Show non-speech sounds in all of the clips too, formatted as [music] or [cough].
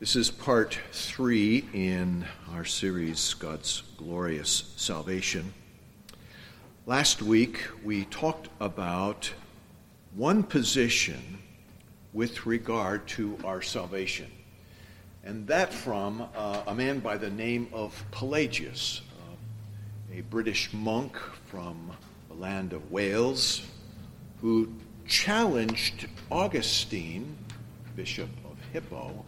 This is part three in our series, God's Glorious Salvation. Last week, we talked about one position with regard to our salvation, and that from uh, a man by the name of Pelagius, uh, a British monk from the land of Wales, who challenged Augustine, Bishop of Hippo,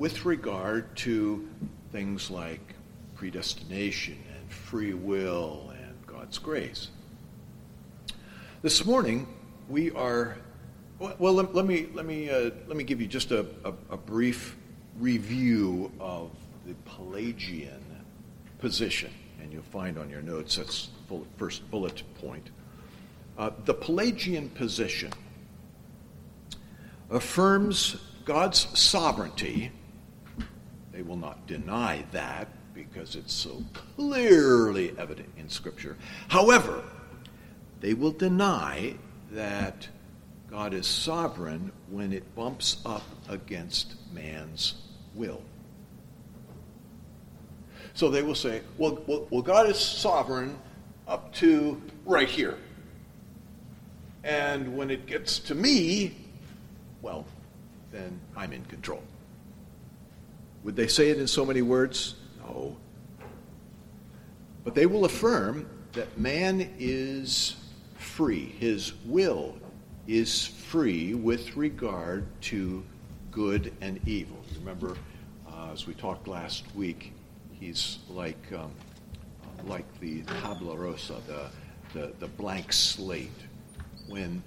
with regard to things like predestination and free will and God's grace. This morning, we are well. Let, let me let me uh, let me give you just a, a, a brief review of the Pelagian position, and you'll find on your notes that's the first bullet point. Uh, the Pelagian position affirms God's sovereignty. They will not deny that because it's so clearly evident in Scripture. However, they will deny that God is sovereign when it bumps up against man's will. So they will say, well, well, well God is sovereign up to right here. And when it gets to me, well, then I'm in control. Would they say it in so many words? No. But they will affirm that man is free. His will is free with regard to good and evil. Remember, uh, as we talked last week, he's like, um, like the tabula rasa, the, the, the blank slate. When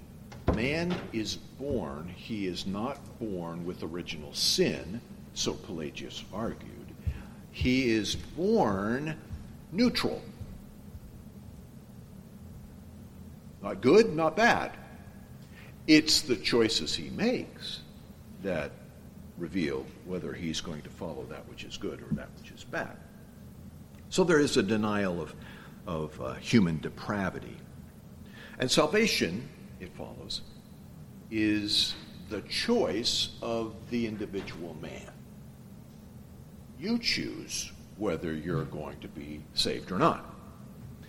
man is born, he is not born with original sin, so Pelagius argued. He is born neutral. Not good, not bad. It's the choices he makes that reveal whether he's going to follow that which is good or that which is bad. So there is a denial of, of uh, human depravity. And salvation it follows, is the choice of the individual man. You choose whether you're going to be saved or not.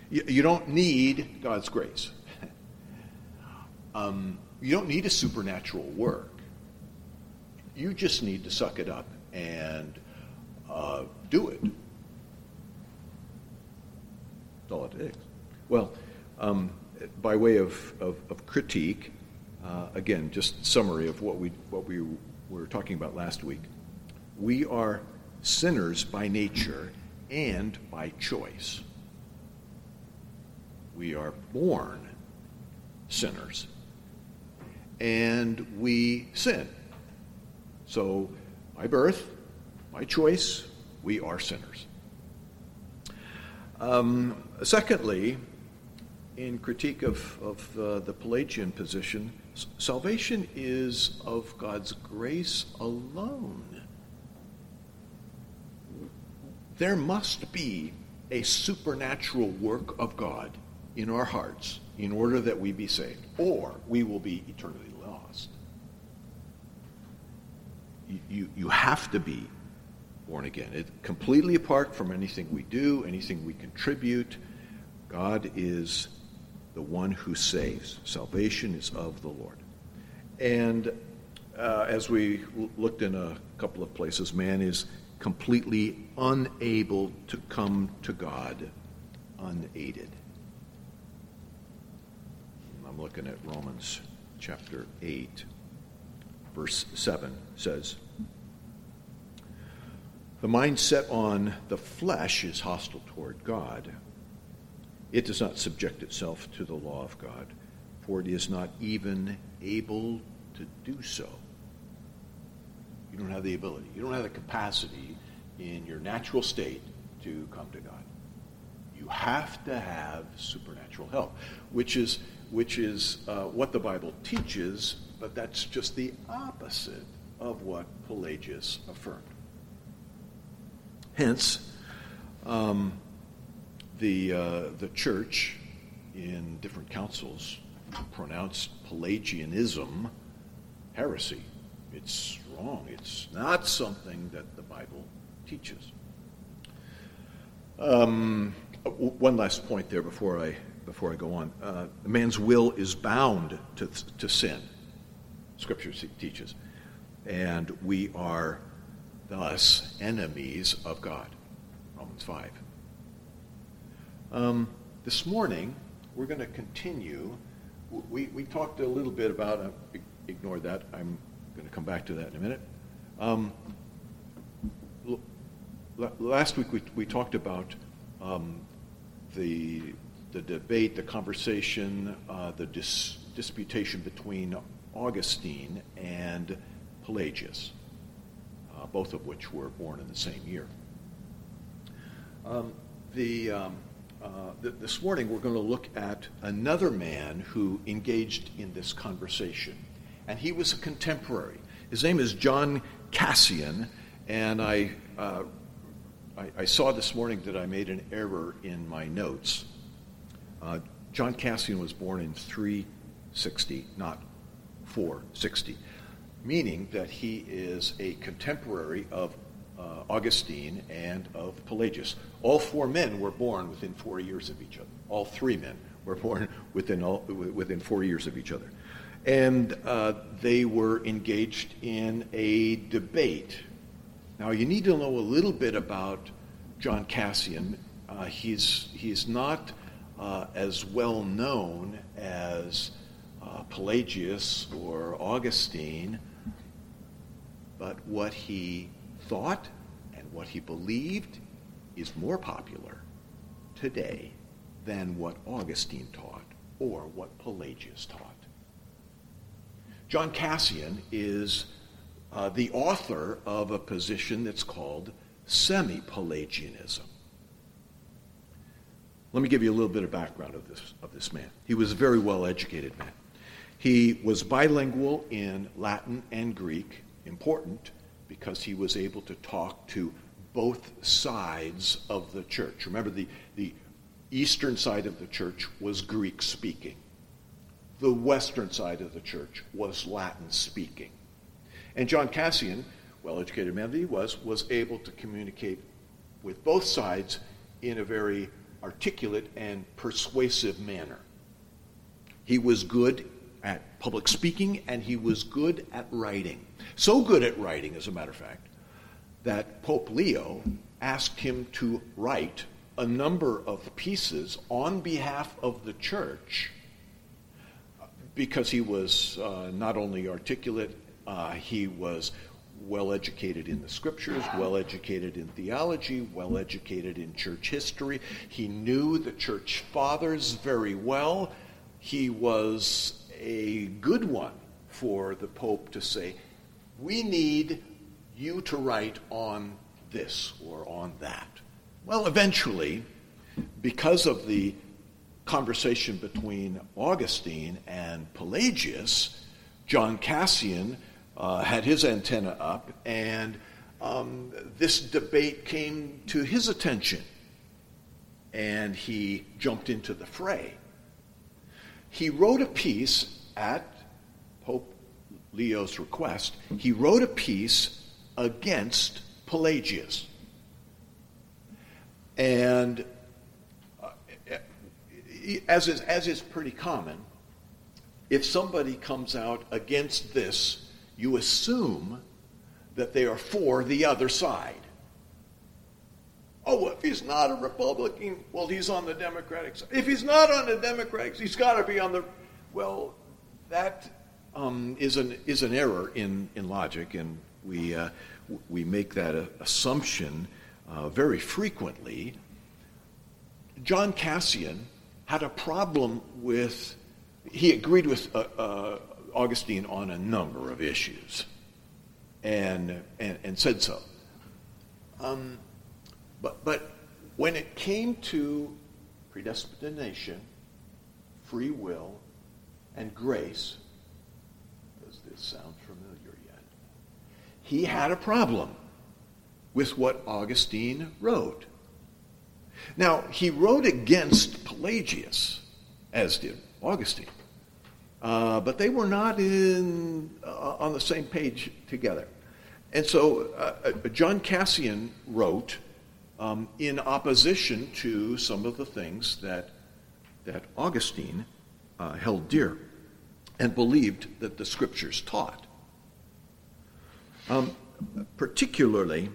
You, you don't need God's grace. [laughs] um, you don't need a supernatural work. You just need to suck it up and uh, do it. That's all it is. Well, um, by way of, of, of critique, uh, again, just summary of what we, what we were talking about last week. We are sinners by nature and by choice. We are born sinners and we sin. So, by birth, by choice, we are sinners. Um, secondly, in critique of, of uh, the Pelagian position, salvation is of God's grace alone. There must be a supernatural work of God in our hearts in order that we be saved, or we will be eternally lost. You, you, you have to be born again. It, completely apart from anything we do, anything we contribute, God is the one who saves. Salvation is of the Lord. And uh, as we l- looked in a couple of places, man is completely unable to come to God unaided. I'm looking at Romans chapter 8, verse 7 says, The mind set on the flesh is hostile toward God it does not subject itself to the law of God, for it is not even able to do so. You don't have the ability, you don't have the capacity in your natural state to come to God. You have to have supernatural help, which is, which is uh, what the Bible teaches, but that's just the opposite of what Pelagius affirmed. Hence, um, the, uh, the church in different councils pronounced Pelagianism heresy. It's wrong. It's not something that the Bible teaches. Um, one last point there before I before I go on. Uh, man's will is bound to to sin. Scripture teaches, and we are thus enemies of God. Romans five. Um, this morning we're going to continue. We we talked a little bit about. Uh, ignore that. I'm going to come back to that in a minute. Um, last week we, we talked about um, the, the debate, the conversation, uh, the dis- disputation between Augustine and Pelagius, uh, both of which were born in the same year. Um, the, um, uh, the, this morning we're going to look at another man who engaged in this conversation, and he was a contemporary. His name is John Cassian, and I uh, I, I, saw this morning that I made an error in my notes. Uh, John Cassian was born in 360, not 460, meaning that he is a contemporary of uh, Augustine and of Pelagius. All four men were born within four years of each other. All three men were born within, all, within four years of each other. And uh, they were engaged in a debate now, you need to know a little bit about John Cassian. Uh, he's, he's not uh, as well known as uh, Pelagius or Augustine, but what he thought and what he believed is more popular today than what Augustine taught or what Pelagius taught. John Cassian is uh, the author of a position that's called semi Pelagianism. Let me give you a little bit of background of this, of this man. He was a very well educated man. He was bilingual in Latin and Greek, important because he was able to talk to both sides of the church. Remember, the, the eastern side of the church was Greek speaking, the western side of the church was Latin speaking. And John Cassian, well educated man that he was, was able to communicate with both sides in a very articulate and persuasive manner. He was good at public speaking and he was good at writing. So good at writing, as a matter of fact, that Pope Leo asked him to write a number of pieces on behalf of the church because he was uh, not only articulate uh, he was well educated in the scriptures, well educated in theology, well educated in church history. He knew the church fathers very well. He was a good one for the Pope to say, We need you to write on this or on that. Well, eventually, because of the conversation between Augustine and Pelagius, John Cassian uh, had his antenna up, and um, this debate came to his attention, and he jumped into the fray. He wrote a piece at Pope Leo's request, he wrote a piece against Pelagius. And as, is, as is pretty common, if somebody comes out against this you assume that they are for the other side. Oh, if he's not a Republican, well, he's on the Democratic side. If he's not on the Democrats, he's got to be on the. Well, that um, is an is an error in in logic, and we uh, we make that assumption uh, very frequently. John Cassian had a problem with. He agreed with uh, uh Augustine on a number of issues and, and, and said so. Um, but, but when it came to predestination, free will, and grace, does this sound familiar yet? He had a problem with what Augustine wrote. Now, he wrote against Pelagius, as did Augustine. Uh, but they were not in, uh, on the same page together. and so uh, uh, John Cassian wrote um, in opposition to some of the things that, that Augustine uh, held dear and believed that the scriptures taught. Um, particularly,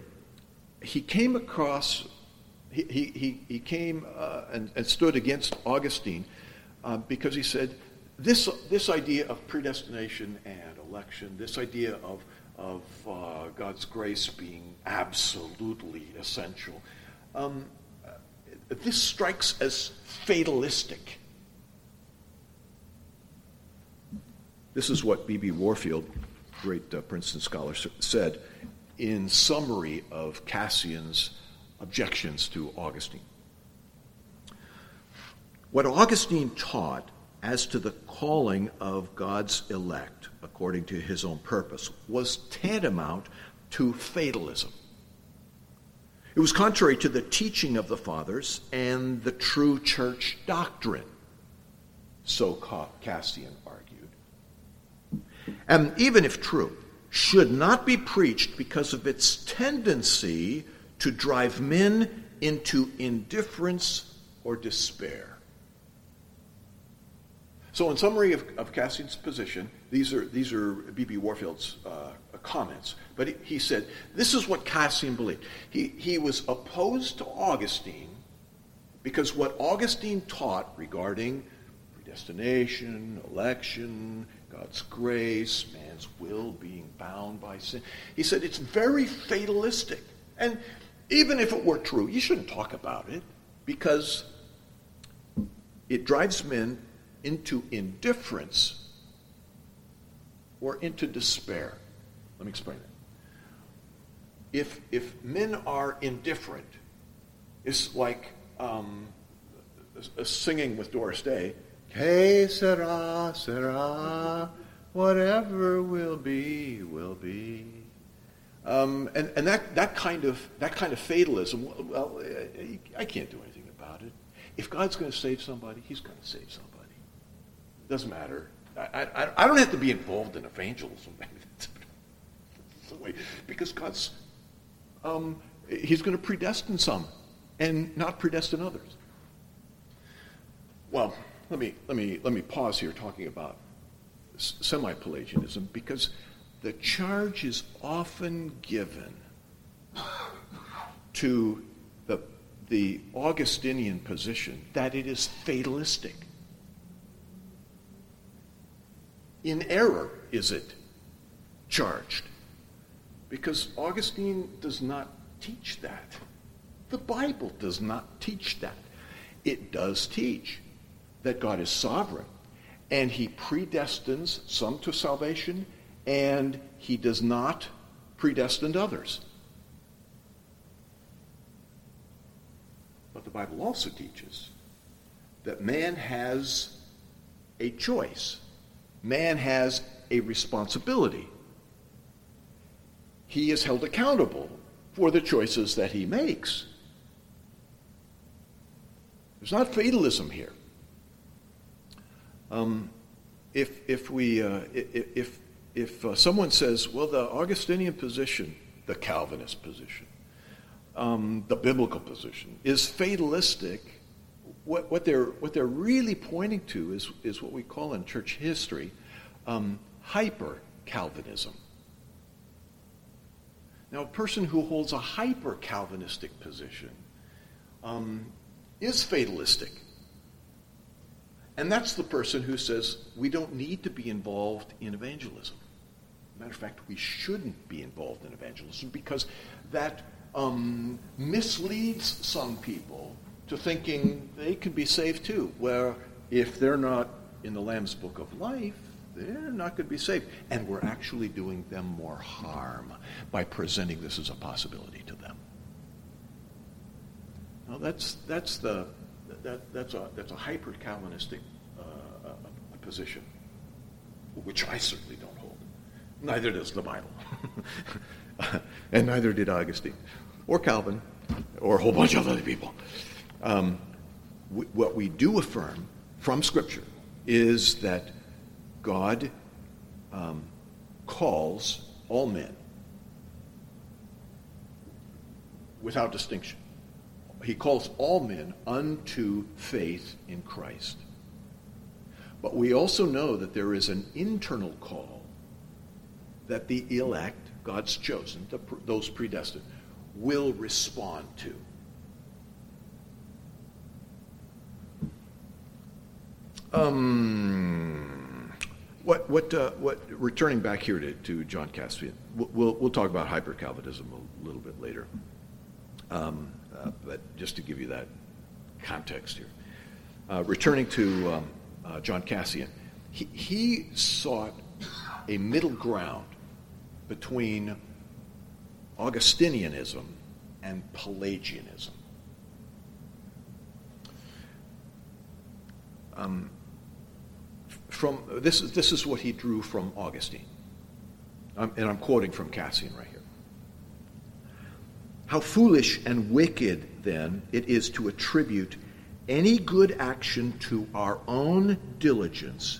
he came across, he, he, he came uh, and, and, stood against Augustine uh, because he said, this, this idea of predestination and election, this idea of, of uh, God's grace being absolutely essential, um, this strikes as fatalistic. This is what B.B. Warfield, great uh, Princeton scholar, said in summary of Cassian's objections to Augustine. What Augustine taught as to the calling of God's elect according to his own purpose was tantamount to fatalism. It was contrary to the teaching of the fathers and the true church doctrine, so Cassian argued. And even if true, should not be preached because of its tendency to drive men into indifference or despair. So, in summary of, of Cassian's position, these are, these are B.B. Warfield's uh, comments. But he, he, said this is what Cassian believed. He, he was opposed to Augustine because what Augustine taught regarding predestination, election, God's grace, man's will being bound by sin, he said it's very fatalistic. And even if it were true, you shouldn't talk about it because it drives men into indifference or into despair. Let me explain it. If, if men are indifferent, it's like um, singing with Doris Day, Que sera, sera, whatever will be, will be. Um, and and that, that, kind of, that kind of fatalism, well, I can't do anything about it. If God's going to save somebody, he's going to save somebody. It doesn't matter. I, I, I don't have to be involved in evangelism. [laughs] because God's, um, he's going to predestine some and not predestine others. Well, let me, let me, let me pause here talking about semi-Pelagianism because the charge is often given to the, the Augustinian position that it is fatalistic. in error is it charged? Because Augustine does not teach that. The Bible does not teach that. It does teach that God is sovereign and he predestines some to salvation and he does not predestine others. But the Bible also teaches that man has a choice man has a responsibility. He is held accountable for the choices that he makes. There's not fatalism here. Um, if if we uh, if if uh, someone says, well, the Augustinian position, the Calvinist position, um, the biblical position is fatalistic, what, what, they're, what they're really pointing to is, is what we call in church history um, hyper Calvinism. Now, a person who holds a hyper Calvinistic position um, is fatalistic. And that's the person who says we don't need to be involved in evangelism. Matter of fact, we shouldn't be involved in evangelism because that um, misleads some people to thinking they can be saved too, where if they're not in the Lamb's Book of Life, they're not going to be saved. And we're actually doing them more harm by presenting this as a possibility to them. Now that's, that's, the, that, that's a, that's a hyper Calvinistic uh, position, which I certainly don't. Neither does the Bible. [laughs] and neither did Augustine, or Calvin, or a whole bunch of other people. Um, w- what we do affirm from Scripture is that God um, calls all men without distinction. He calls all men unto faith in Christ. But we also know that there is an internal call that the elect, God's chosen, the, those predestined, will respond to. Um, what, what, uh, what, returning back here to, to John Cassian, we'll, we'll talk about hyper Calvinism a little bit later. Um, uh, but just to give you that context here. Uh, returning to um, uh, John Cassian, he, he sought a middle ground between Augustinianism and Pelagianism. Um, from this, this is what he drew from Augustine, um, and I'm quoting from Cassian right here. How foolish and wicked, then, it is to attribute any good action to our own diligence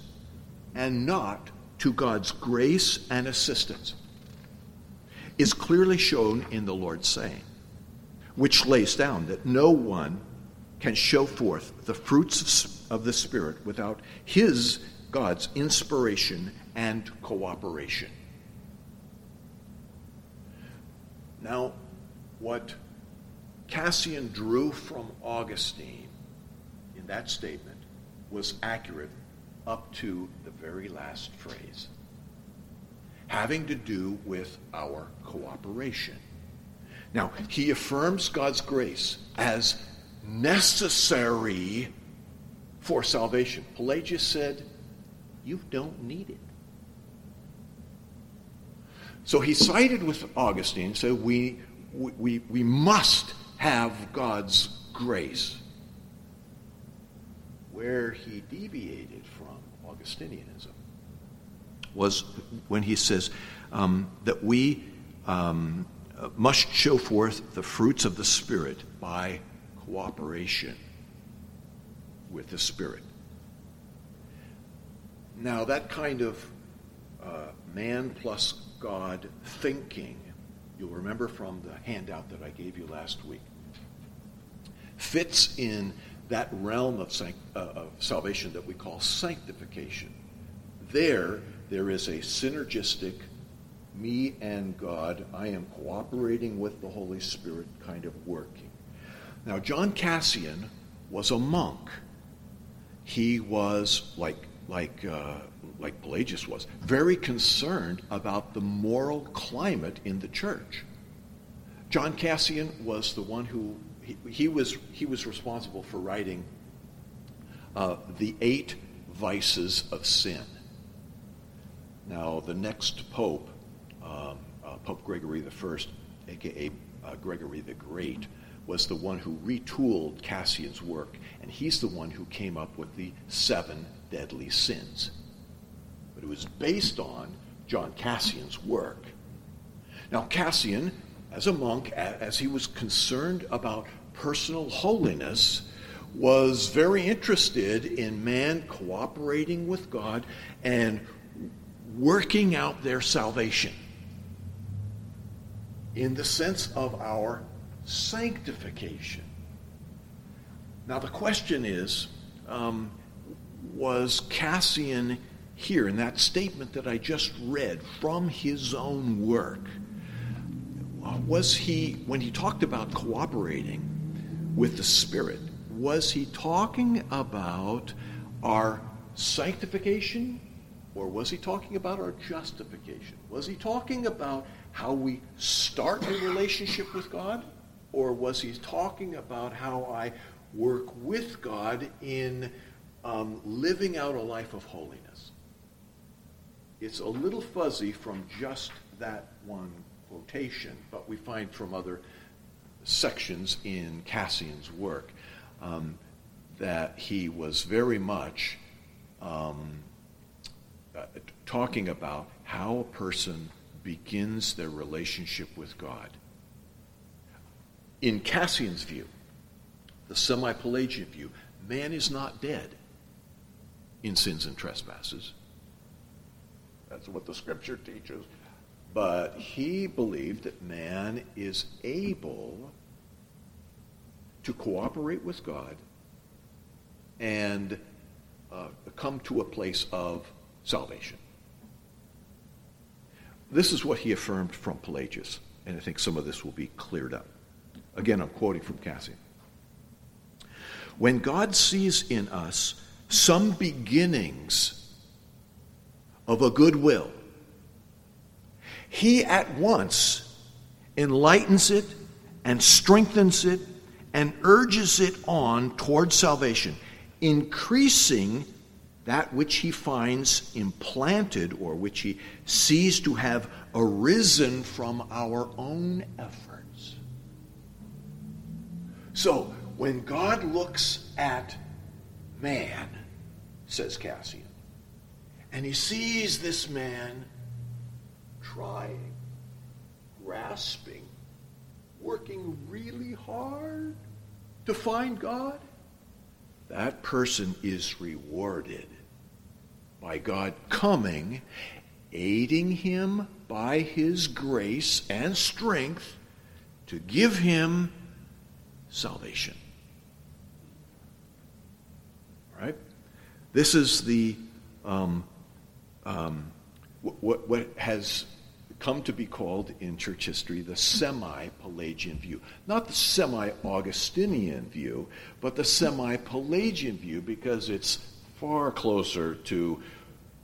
and not to God's grace and assistance is clearly shown in the Lord's saying, which lays down that no one can show forth the fruits of the Spirit without His, God's, inspiration and cooperation. Now, what Cassian drew from Augustine in that statement was accurate up to the very last phrase, having to do with our cooperation. Now, he affirms God's grace as necessary for salvation. Pelagius said, You don't need it. So he sided with Augustine, and said we, we, we must have God's grace. Where he deviated from Augustinianism was when he says um, that we um, must show forth the fruits of the Spirit by cooperation with the Spirit. Now, that kind of uh, man plus God thinking, you'll remember from the handout that I gave you last week, fits in that realm of, sanct- uh, of salvation that we call sanctification. There, there is a synergistic me and God, I am cooperating with the Holy Spirit kind of working. Now, John Cassian was a monk. He was, like, like, uh, like Pelagius was, very concerned about the moral climate in the church. John Cassian was the one who, he, he was, he was responsible for writing uh, the eight vices of sin. Now, the next pope, um, uh, Pope Gregory I, aka uh, Gregory the Great, was the one who retooled Cassian's work, and he's the one who came up with the seven deadly sins. But it was based on John Cassian's work. Now, Cassian, as a monk, as he was concerned about personal holiness, was very interested in man cooperating with God and working out their salvation in the sense of our sanctification. Now, the question is um, was Cassian here in that statement that I just read from his own work? Was he, when he talked about cooperating with the Spirit, was he talking about our sanctification or was he talking about our justification? Was he talking about how we start a relationship with God? Or was he talking about how I work with God in um, living out a life of holiness? It's a little fuzzy from just that one quotation, but we find from other sections in Cassian's work um, that he was very much um, uh, talking about how a person begins their relationship with God. In Cassian's view, the semi Pelagian view, man is not dead in sins and trespasses. That's what the scripture teaches. But he believed that man is able to cooperate with God and uh, come to a place of salvation. This is what he affirmed from Pelagius, and I think some of this will be cleared up. Again, I'm quoting from Cassian. When God sees in us some beginnings of a good will, he at once enlightens it and strengthens it and urges it on towards salvation, increasing that which he finds implanted or which he sees to have arisen from our own efforts. So, when God looks at man, says Cassian, and he sees this man trying, grasping, working really hard to find God, that person is rewarded by God coming, aiding him by his grace and strength to give him salvation. Right? This is the um, um, what, what has come to be called in church history the semi Pelagian view. Not the semi Augustinian view, but the semi Pelagian view because it's far closer to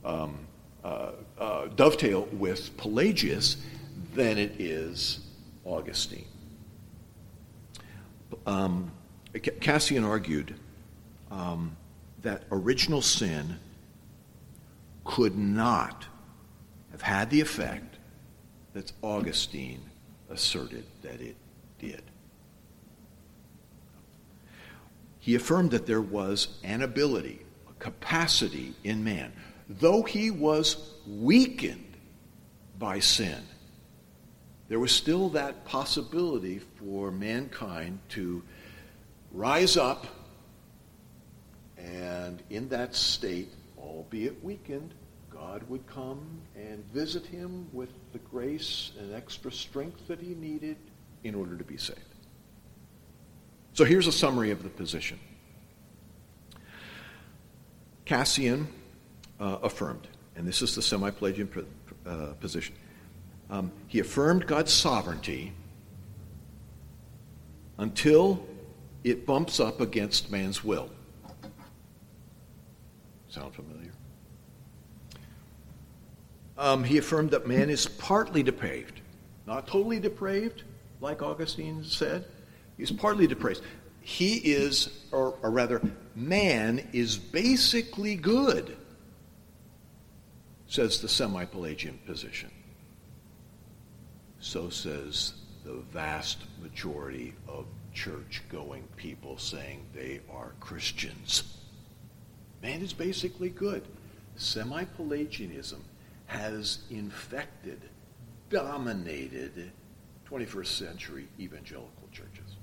um, uh, uh, dovetail with Pelagius than it is Augustine. Um, Cassian argued um, that original sin could not have had the effect that Augustine asserted that it did. He affirmed that there was an ability, a capacity in man, though he was weakened by sin. There was still that possibility for mankind to rise up and, in that state, albeit weakened, God would come and visit him with the grace and extra strength that he needed in order to be saved. So here's a summary of the position. Cassian uh, affirmed, and this is the semi Pelagian uh, position. Um, he affirmed God's sovereignty until it bumps up against man's will. Sound familiar? Um, he affirmed that man is partly depraved, not totally depraved, like Augustine said. He's partly depraved. He is, or, or rather, man is basically good, says the semi Pelagian position. So says the vast majority of church going people saying they are Christians. Man is basically good. Semi Pelagianism has infected, dominated 21st century evangelical churches.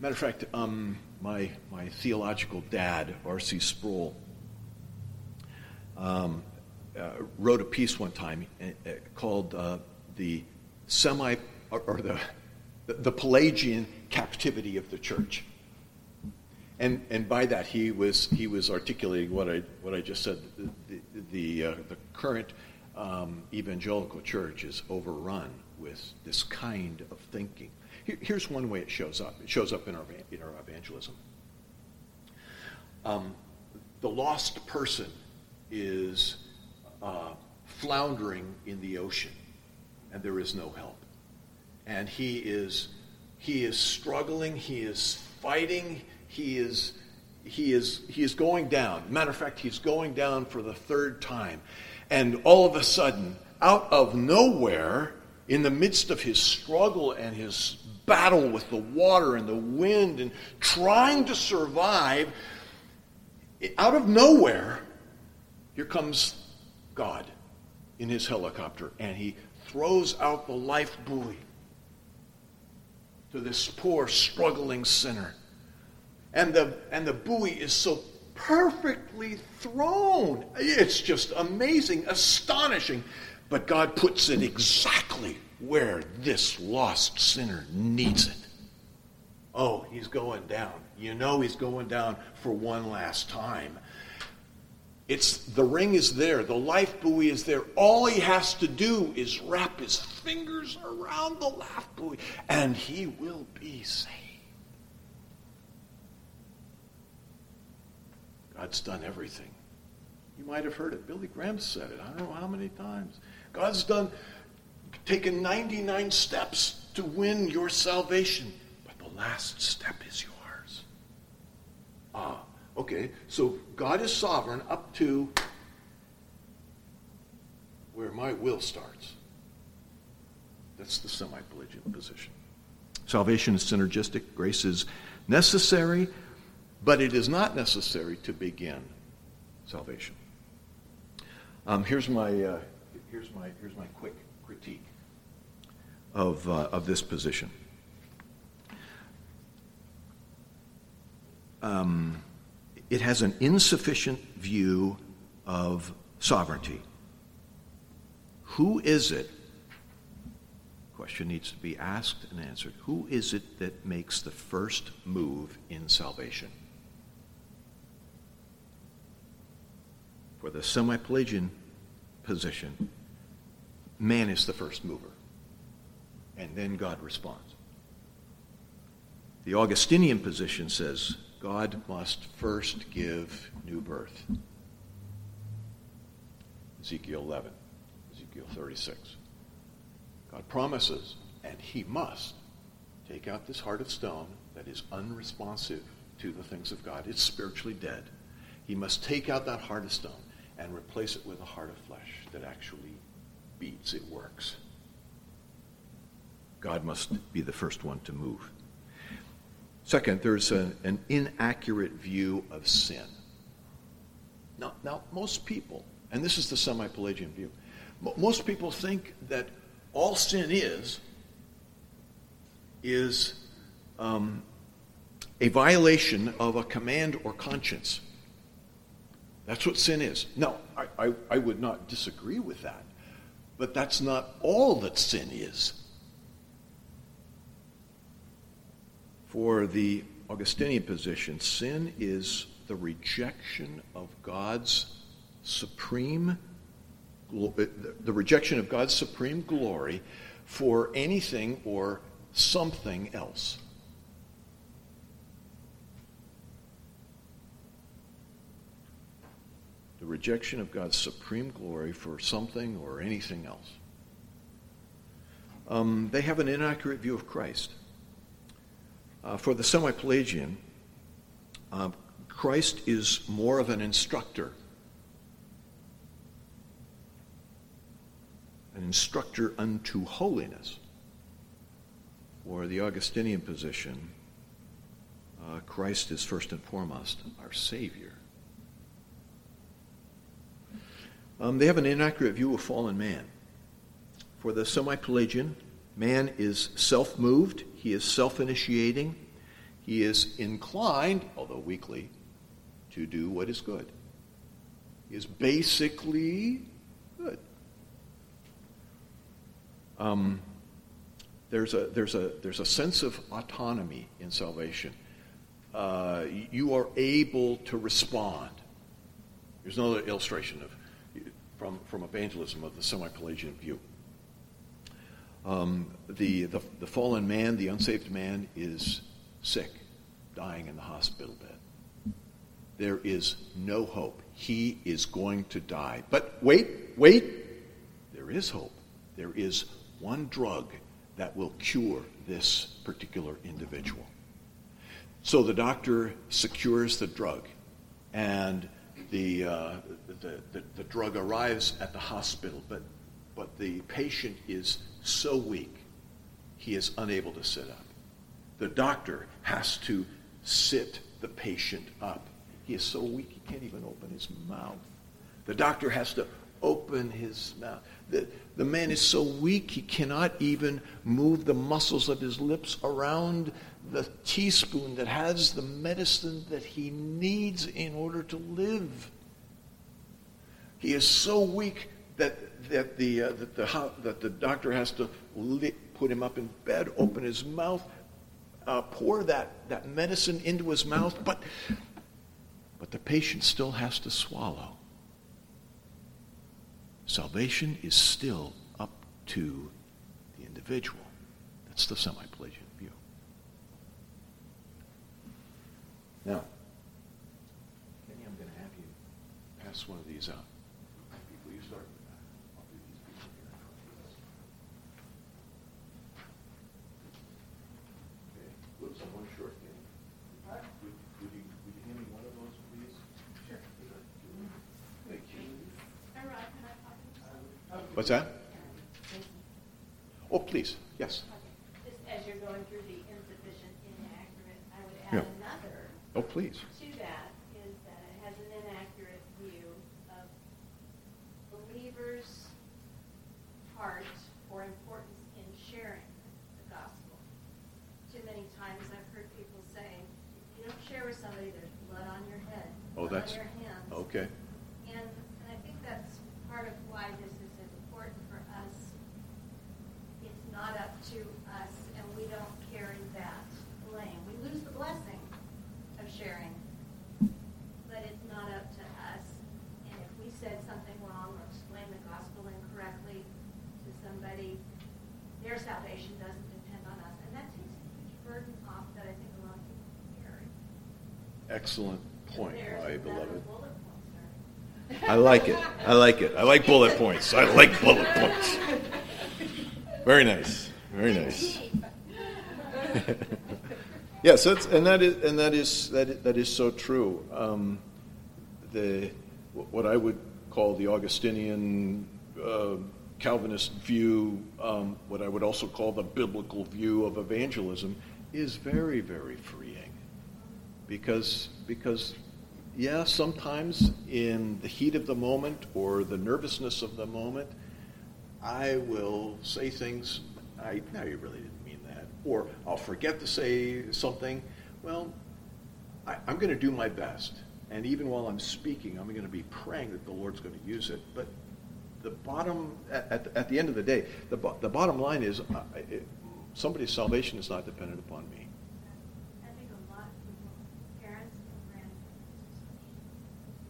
Matter of fact, um, my, my theological dad, R.C. Sproul, um, uh, wrote a piece one time uh, uh called uh, the semi or, or the, the Pelagian captivity of the church. And, and by that, he was, he was articulating what I, what I just said. The, the, the, uh, the current um, evangelical church is overrun with this kind of thinking. Here, here's one way it shows up it shows up in our, in our evangelism. Um, the lost person is uh, floundering in the ocean, and there is no help. And he is, he is struggling, he is fighting he is he is he is going down. Matter of fact, he's going down for the third time. And all of a sudden, out of nowhere, in the midst of his struggle and his battle with the water and the wind and trying to survive, out of nowhere, here comes God in his helicopter and he throws out the life buoy to this poor, struggling sinner and the, and the buoy is so perfectly thrown. It's just amazing, astonishing. But God puts it exactly where this lost sinner needs it. Oh, he's going down. You know he's going down for one last time. It's the ring is there, the life buoy is there. All he has to do is wrap his fingers around the life buoy, and he will be saved. God's done everything. You might have heard it. Billy Graham said it. I don't know how many times. God's done taken 99 steps to win your salvation, but the last step is yours. Ah, okay. So God is sovereign up to where my will starts. That's the semi Pelagian position. Salvation is synergistic, grace is necessary, but it is not necessary to begin salvation. Um, here's, my, uh, here's, my, here's my quick critique of, uh, of this position. Um, it has an insufficient view of sovereignty. Who is it? Question needs to be asked and answered. Who is it that makes the first move in salvation? For the semi Pelagian position, man is the first mover, and then God responds. The Augustinian position says God must first give new birth. Ezekiel 11, Ezekiel 36. God promises, and he must take out this heart of stone that is unresponsive to the things of God. It's spiritually dead. He must take out that heart of stone and replace it with a heart of flesh that actually beats, it works. God must be the first one to move. Second, there's an, inaccurate view of sin. Now, now, most people, and this is the semi Pelagian view, most people think that all sin is, is um, a violation of a command or conscience. That's what sin is. Now, I, I, I, would not disagree with that, but that's not all that sin is. For the Augustinian position, sin is the rejection of God's supreme uh, the rejection of God's supreme glory for anything or something else. The rejection of God's supreme glory for something or anything else. Um, they have an inaccurate view of Christ. Uh, for the semi Pelagian, uh, Christ is more of an instructor, an instructor unto holiness. Or the Augustinian position, uh, Christ is first and foremost our Savior. Um, they have an inaccurate view of fallen man. For the semi Pelagian, man is self moved, he is self initiating, he is inclined, although weakly, to do what is good. He is basically good. Um, there's, a, there's, a, there's a sense of autonomy in salvation. Uh, you are able to respond. There's another illustration of from, from evangelism of the semi-Pelagian view. Um, the, the, the fallen man, the unsaved man, is sick, dying in the hospital bed. There is no hope. He is going to die. But wait, wait, there is hope. There is one drug that will cure this particular individual. So the doctor secures the drug, and the, uh, the, the, the, drug arrives at the hospital, but, but the patient is so weak, he is unable to sit up. The doctor has to sit the patient up. He is so weak, he can't even open his mouth. The doctor has to open his mouth. The, the man is so weak, he cannot even move the muscles of his lips around the teaspoon that has the medicine that he needs in order to live. He is so weak that, that, the, uh, that, the, that the doctor has to put him up in bed, open his mouth, uh, pour that, that medicine into his mouth, but, but the patient still has to swallow. Salvation is still up to the individual. That's the semi-Pelagian view. Now, Kenny, I'm going to have you pass one of these out. Will you start with that? I'll do these people here in front of us. Okay. Whoops, I'm one short, Kenny. Would, would you, would you hand me one of those, please? Sure. Thank you. What's that? Oh, please, yes. Just as you're going through the insufficient, inaccurate, I would Yeah. add another Oh, please. to that, is that it has an inaccurate view of believers' heart or importance in sharing the gospel. Too many times I've heard people say, if you don't share with somebody, there's blood on your head, Oh, blood that's, on your hands. okay. And, and I think that's part of why this is important for us. It's not up to us, and we don't carry that blame. We lose the blessing of sharing, but it's not up to us. And if we said something wrong or explained the gospel incorrectly somebody, their salvation doesn't depend on us. And that takes a huge burden off that I think a lot of people carry. Excellent point, my beloved. bullet point, sir. I like it. I like it. I like bullet points. I like bullet points. Very nice. Very nice. [laughs] yes, that's, and that is and that is that is, that is so true. Um, the what I would call the Augustinian uh, Calvinist view, um, what I would also call the biblical view of evangelism, is very very freeing, because because yeah, sometimes in the heat of the moment or the nervousness of the moment, I will say things I no, you really didn't mean that, or I'll forget to say something. Well, I, I'm going to do my best, and even while I'm speaking, I'm going to be praying that the Lord's going to use it. But the bottom, at, at, at the end of the day, the, the bottom line is uh, it, somebody's salvation is not dependent upon me. I think a lot of people, parents and grandparents, especially,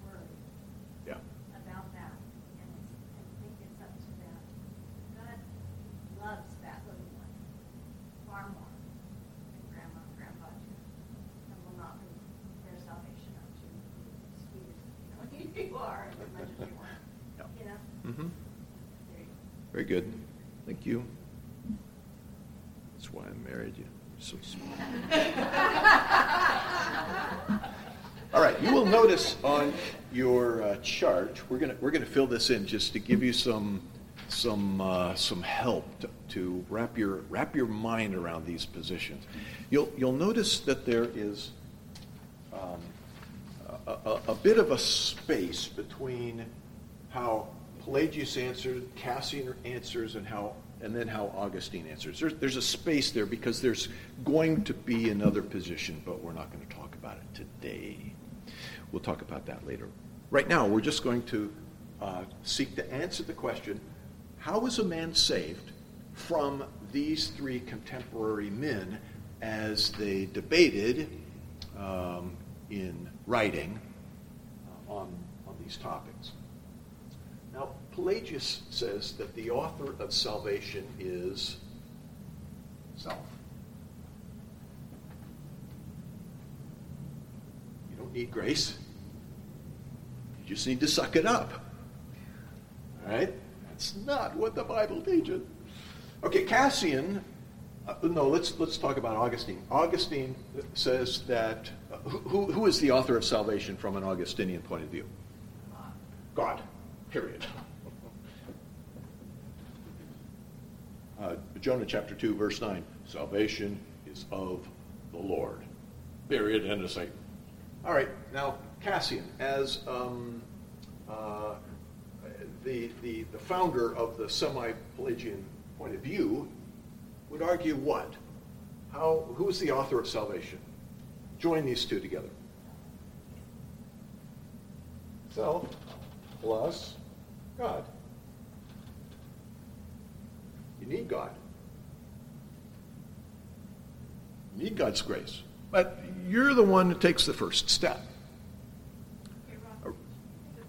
worry Yeah. about that, and it's, I think it's up to them. God loves that little one far more than grandma, and grandpa do, and will not leave their salvation up to you, as sweet as, you know, you are, as much as you want, Yeah. you know? Mm-hmm. There you go. Very good. Thank you. That's why I married you. You're so smart. All right, you will notice on your uh, chart, we're going we're to fill this in just to give you some some uh, some help to, to wrap your wrap your mind around these positions. You'll you'll notice that there is um, a, a, a bit of a space between how Pelagius answered, Cassian answers, and how and then how Augustine answers. There's, there's a space there because there's going to be another position, but we're not going to talk about it today. We'll talk about that later. Right now, we're just going to uh, seek to answer the question: How is a man saved from these three contemporary men as they debated um, in writing uh, on, on these topics? Pelagius says that the author of salvation is self. You don't need grace. You just need to suck it up. All right? That's not what the Bible teaches. Okay, Cassian. Uh, no, let's let's talk about Augustine. Augustine says that uh, who, who is the author of salvation from an Augustinian point of view? God. Period. Uh, Jonah chapter 2, verse 9. Salvation is of the Lord. Period. End of sight. All right. Now, Cassian, as um, uh, the, the, the founder of the semi Pelagian point of view, would argue what? How, who is the author of salvation? Join these two together. Self plus God. You need God. You need God's grace. But you're the one that takes the first step. Hey, Rob, the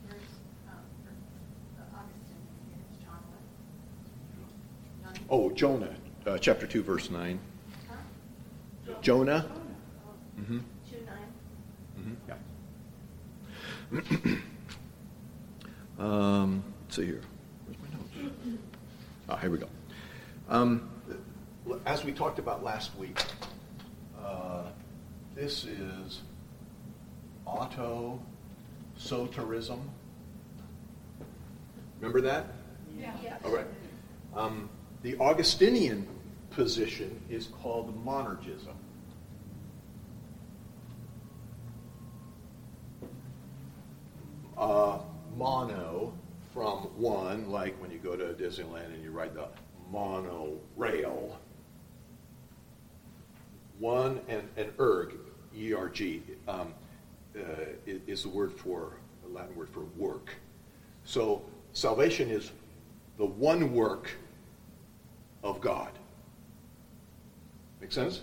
verse, for the Augustine, it's John what? Nine? Oh, Jonah, uh, chapter 2, verse 9. Huh? Jonah? Mm-hmm. Two nine? Mm-hmm. Yeah. [clears throat] um, let's see here. Where's my notes? Ah, here we go. Um, as we talked about last week, uh, this is auto soterism. Remember that? Yeah. All right. Um, the Augustinian position is called monergism. Uh, mono from one, like when you go to Disneyland and you ride the monorail. One and, and erg, E-R-G, um, uh, is the word for, a Latin word for work. So salvation is the one work of God. Make sense?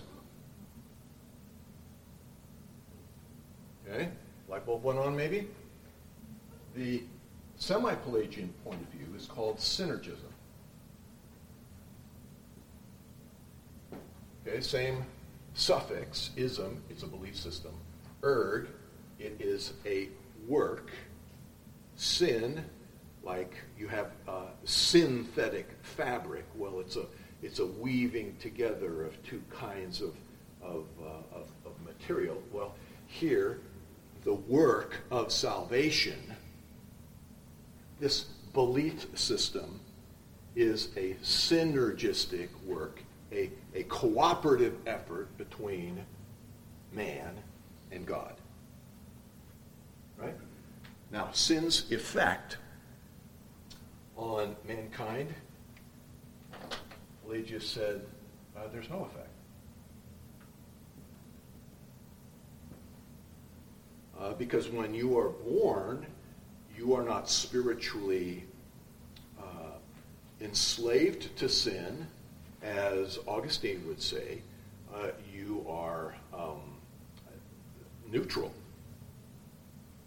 Okay, light bulb went on maybe? The semi-Pelagian point of view is called synergism. Okay, same suffix, ism, it's a belief system. Erg, it is a work. Sin, like you have uh, synthetic fabric. Well, it's a it's a weaving together of two kinds of of, uh, of of material. Well, here, the work of salvation. This belief system is a synergistic work, a, a cooperative effort between man and God. Right? Now, sin's effect on mankind, Pelagius said, uh, there's no effect. Uh, because when you are born, you are not spiritually uh, enslaved to sin, as Augustine would say. Uh, you are um, neutral.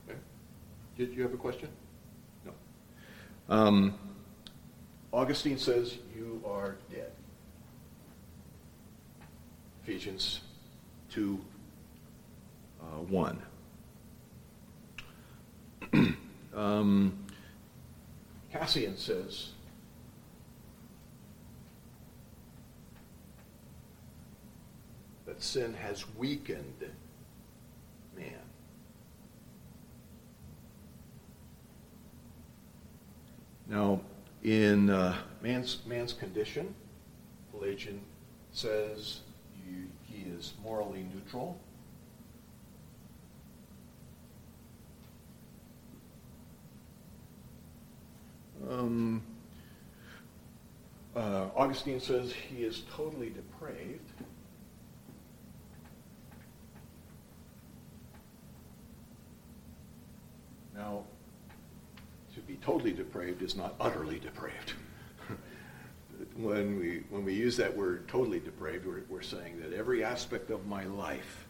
Okay? Did you have a question? No. Um, Augustine says you are dead. Ephesians 2 uh, 1. [clears throat] um, Cassian says that sin has weakened man. Now, in uh, man's, man's condition, Pelagian says he is morally neutral. Um, uh, Augustine says he is totally depraved. Now, to be totally depraved is not utterly depraved. [laughs] when, we, when we use that word totally depraved, we're, we're saying that every aspect of my life,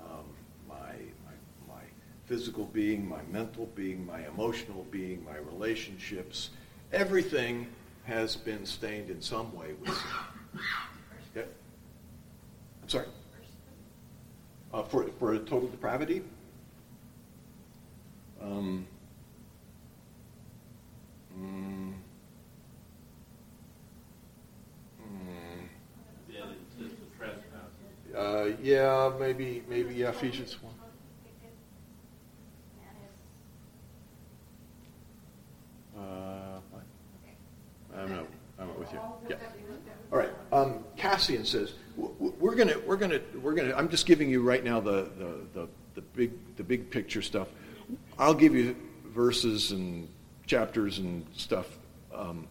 um, my, my, my physical being, my mental being, my emotional being, my relationships, everything has been stained in some way with sin. [coughs] Yeah? I'm sorry? Uh, for, for total depravity? Um, mm, mm, Yeah, it's just a trespass. Uh, yeah, maybe, maybe yeah, Ephesians 1. Uh. I'm not, I'm not with you. Yeah. All right. Um, Cassian says we're gonna we're gonna we're gonna. I'm just giving you right now the, the, the, the big the big picture stuff. I'll give you verses and chapters and stuff um,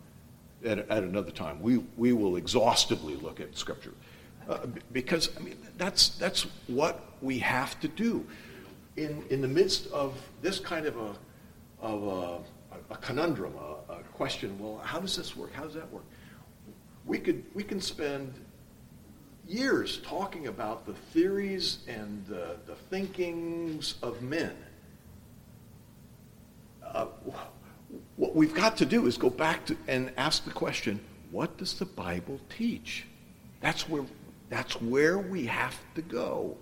at, at another time. We we will exhaustively look at Scripture uh, because I mean that's that's what we have to do in in the midst of this kind of a of a, a conundrum, a, a question. Well, how does this work? How does that work? We could we can spend years talking about the theories and the, the thinkings of men. Uh, what we've got to do is go back to and ask the question, what does the Bible teach? That's where, that's where we have to go.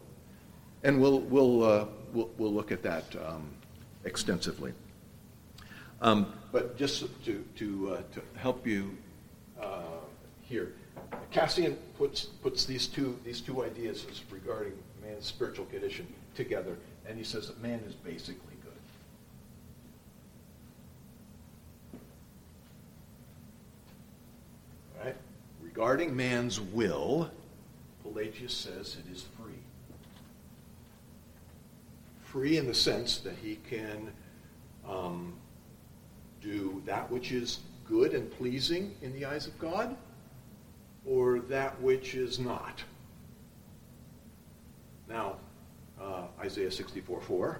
And we'll, we'll, uh, we'll, we'll, look at that um, extensively. Um, but just to, to, uh, to help you uh, here, Cassian puts, puts these, two, these two ideas regarding man's spiritual condition together, and he says that man is basically Regarding man's will, Pelagius says it is free. Free in the sense that he can um, do that which is good and pleasing in the eyes of God or that which is not. Now, uh, Isaiah 64 4,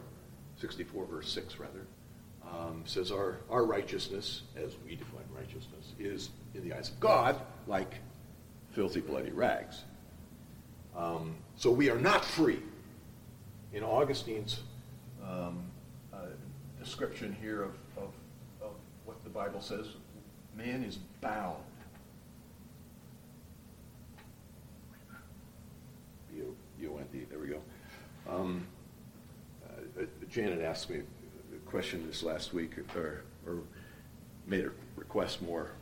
64 verse 6 rather, um, says our, our righteousness, as we define righteousness, is in the eyes of God like filthy, bloody rags. Um, so we are not free. In Augustine's um, uh, description here of, of, of what the Bible says, man is bound UND. There we go. Um, uh, Janet asked me a question this last week, or, or made a request more, uh,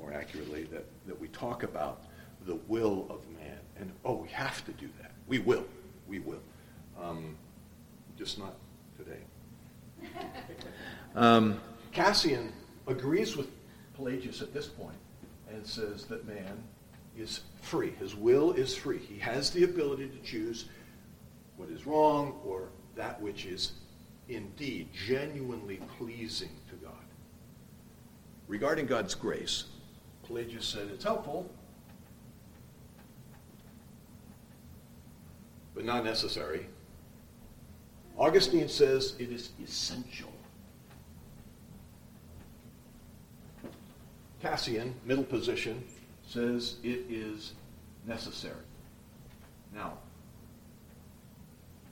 more accurately that, that we talk about the will of man. And oh, we have to do that. We will. We will. Um, just not today. [laughs] um, Cassian agrees with Pelagius at this point and says that man is free. His will is free. He has the ability to choose what is wrong or that which is indeed genuinely pleasing to God. Regarding God's grace, Pelagius said it's helpful, but not necessary. Augustine says it is essential. Cassian, middle position, says it is necessary. Now,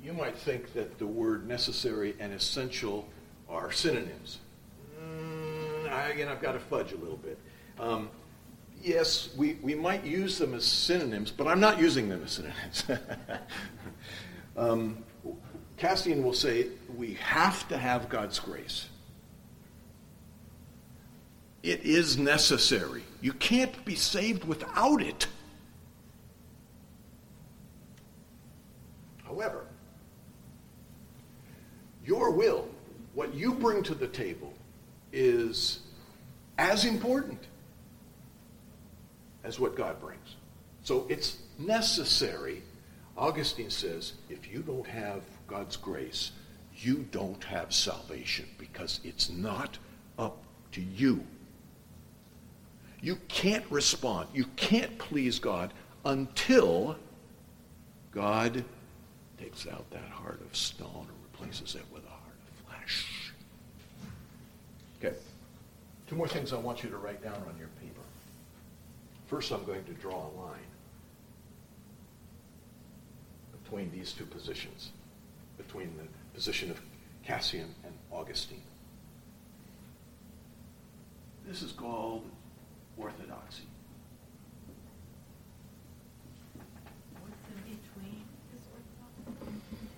you might think that the word necessary and essential are synonyms. Mm, again, I've got to fudge a little bit. Um, yes, we, we might use them as synonyms, but I'm not using them as synonyms. [laughs] um, Cassian will say we have to have God's grace. It is necessary. You can't be saved without it. However, your will, what you bring to the table, is as important as what God brings. So it's necessary. Augustine says if you don't have God's grace, you don't have salvation because it's not up to you. You can't respond. You can't please God until God takes out that heart of stone and replaces it with a heart of flesh. Okay. Two more things I want you to write down on your. First, I'm going to draw a line between these two positions, between the position of Cassian and Augustine. This is called orthodoxy. What's in between orthodoxy?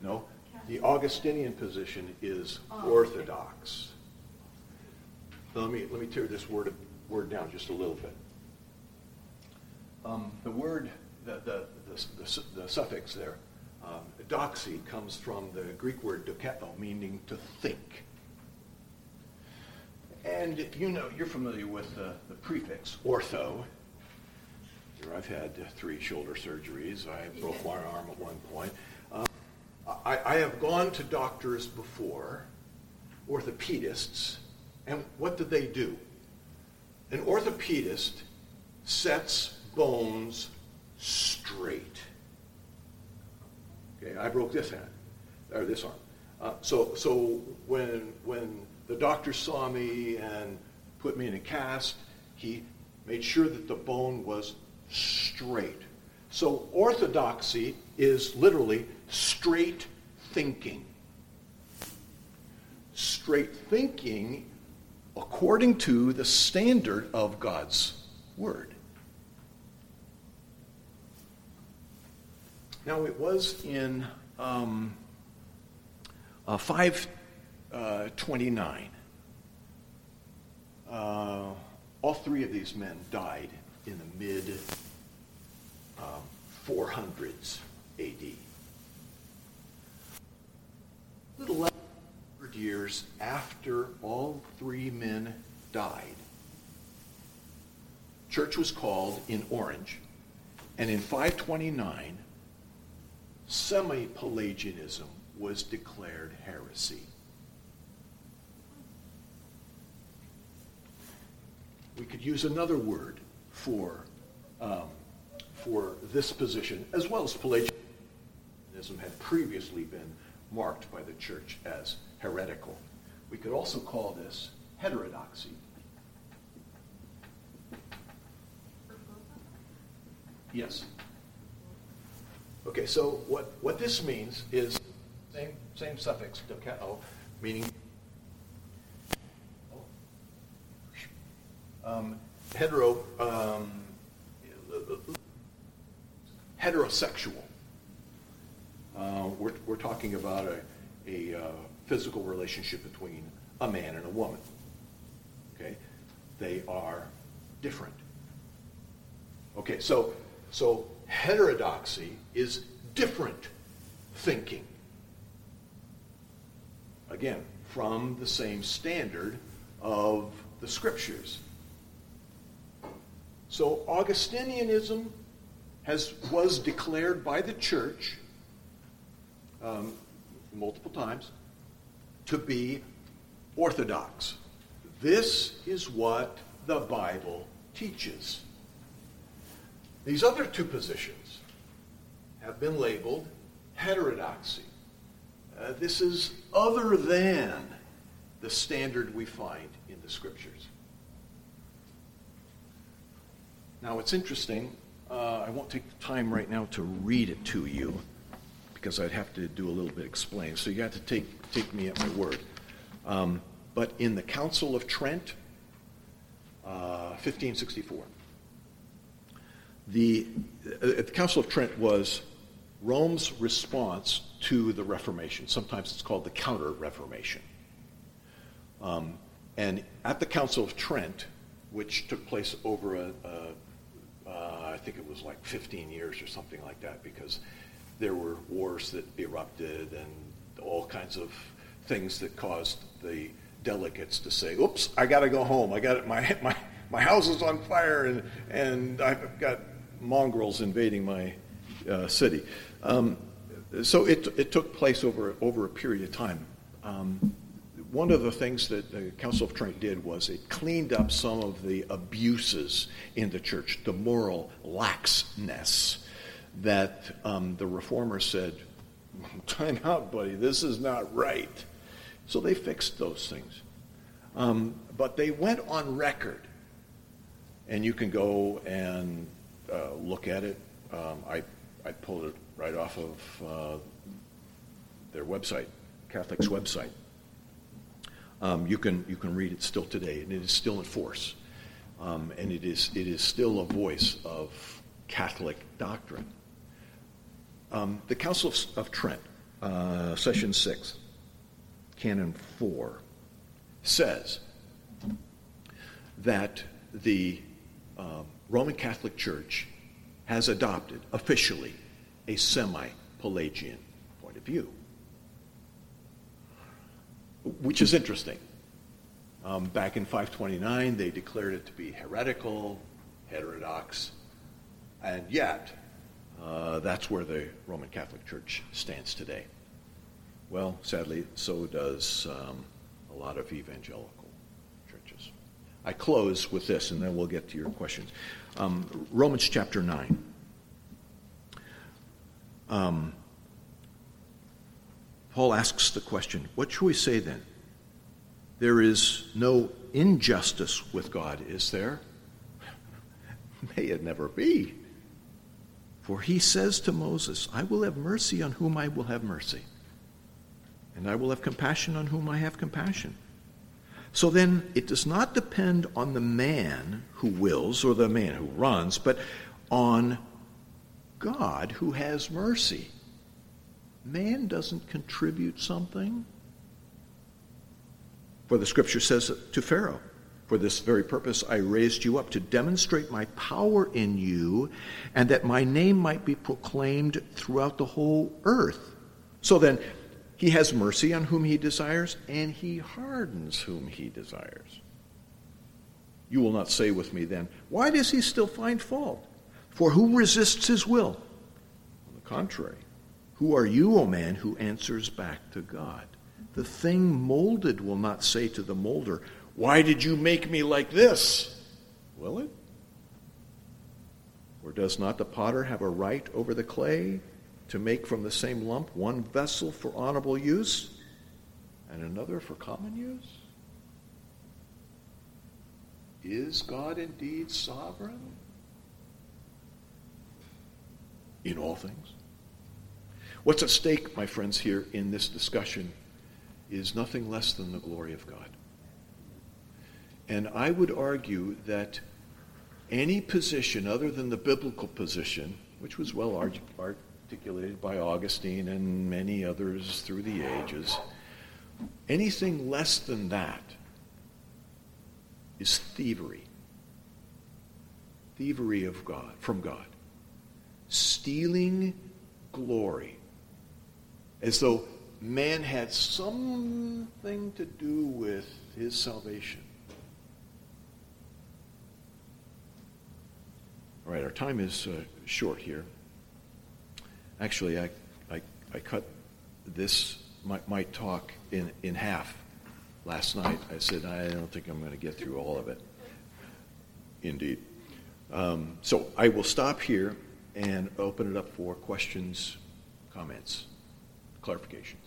No, the Augustinian position is oh, orthodox. Okay. let me let me tear this word word down just a little bit. Um, the word, the the, the, the, suffix there, um, doxy, comes from the Greek word dokeo, meaning to think. And you know, you're familiar with the, the prefix ortho. Here I've had three shoulder surgeries. I broke my arm at one point. Uh, I, I have gone to doctors before, orthopedists, and what do they do? An orthopedist sets bones straight. Okay, I broke this hand, or this arm. Uh, so, so when when the doctor saw me and put me in a cast. He made sure that the bone was straight. So orthodoxy is literally straight thinking. Straight thinking according to the standard of God's Word. Now, it was in um, uh, 529. Uh, uh, all three of these men died in the mid um, 400s AD. Little less years after all three men died, church was called in Orange, and in 529, semi-Pelagianism was declared heresy. We could use another word for, um, for this position, as well as Pelagianism had previously been marked by the church as heretical. We could also call this heterodoxy. Yes. Okay, so what, what this means is same, same suffix, dokeo, meaning um, hetero, um, heterosexual. Uh, we're, we're talking about a, a uh, physical relationship between a man and a woman. Okay? They are different. Okay, so, so heterodoxy is different thinking. Again, from the same standard of the scriptures. So Augustinianism has, was declared by the church um, multiple times to be orthodox. This is what the Bible teaches. These other two positions have been labeled heterodoxy. Uh, this is other than the standard we find in the scriptures. Now, it's interesting. Uh, I won't take the time right now to read it to you because I'd have to do a little bit explain. So you got to take, take me at my word. Um, but in the Council of Trent, uh, 1564, the, uh, the Council of Trent was Rome's response to the Reformation. Sometimes it's called the Counter Reformation. Um, and at the Council of Trent, which took place over a, a uh, I think it was like 15 years or something like that, because there were wars that erupted and all kinds of things that caused the delegates to say, "Oops, I got to go home. I got my [laughs] my my house is on fire, and and I've got mongrels invading my uh, city." Um, so it it took place over over a period of time. Um, one of the things that the Council of Trent did was it cleaned up some of the abuses in the church, the moral laxness that um, the reformers said, [laughs] time out, buddy, this is not right. So they fixed those things. Um, but they went on record, and you can go and uh, look at it. Um, I, I pulled it right off of uh, their website, Catholic's website. Um, you, can, you can read it still today, and it is still in force. Um, and it is, it is still a voice of Catholic doctrine. Um, the Council of, of Trent, uh, Session 6, Canon 4, says that the uh, Roman Catholic Church has adopted officially a semi Pelagian point of view, which is interesting. Um, back in 529, they declared it to be heretical, heterodox, and yet uh, that's where the Roman Catholic Church stands today. Well, sadly, so does um, a lot of evangelical. I close with this, and then we'll get to your questions. Um, Romans chapter 9. Um, Paul asks the question what should we say then? There is no injustice with God, is there? [laughs] May it never be. For he says to Moses, I will have mercy on whom I will have mercy, and I will have compassion on whom I have compassion. So then, it does not depend on the man who wills or the man who runs, but on God who has mercy. Man doesn't contribute something. For the scripture says to Pharaoh, For this very purpose I raised you up to demonstrate my power in you, and that my name might be proclaimed throughout the whole earth. So then, he has mercy on whom he desires, and he hardens whom he desires. You will not say with me then, Why does he still find fault? For who resists his will? On the contrary, who are you, O man, who answers back to God? The thing molded will not say to the molder, Why did you make me like this? Will it? Or does not the potter have a right over the clay to make from the same lump one vessel for honorable use and another for common use? Is God indeed sovereign in all things? What's at stake, my friends, here in this discussion is nothing less than the glory of God. And I would argue that any position other than the biblical position, which was well articulated by Augustine and many others through the ages, anything less than that is thievery. Thievery of God, from God. Stealing glory as though man had something to do with his salvation. All right, our time is uh, short here. Actually, I, I, I cut this, my, my talk, in, in half last night. I said, I don't think I'm going to get through all of it. Indeed. Um, so I will stop here and open it up for questions, comments clarifications.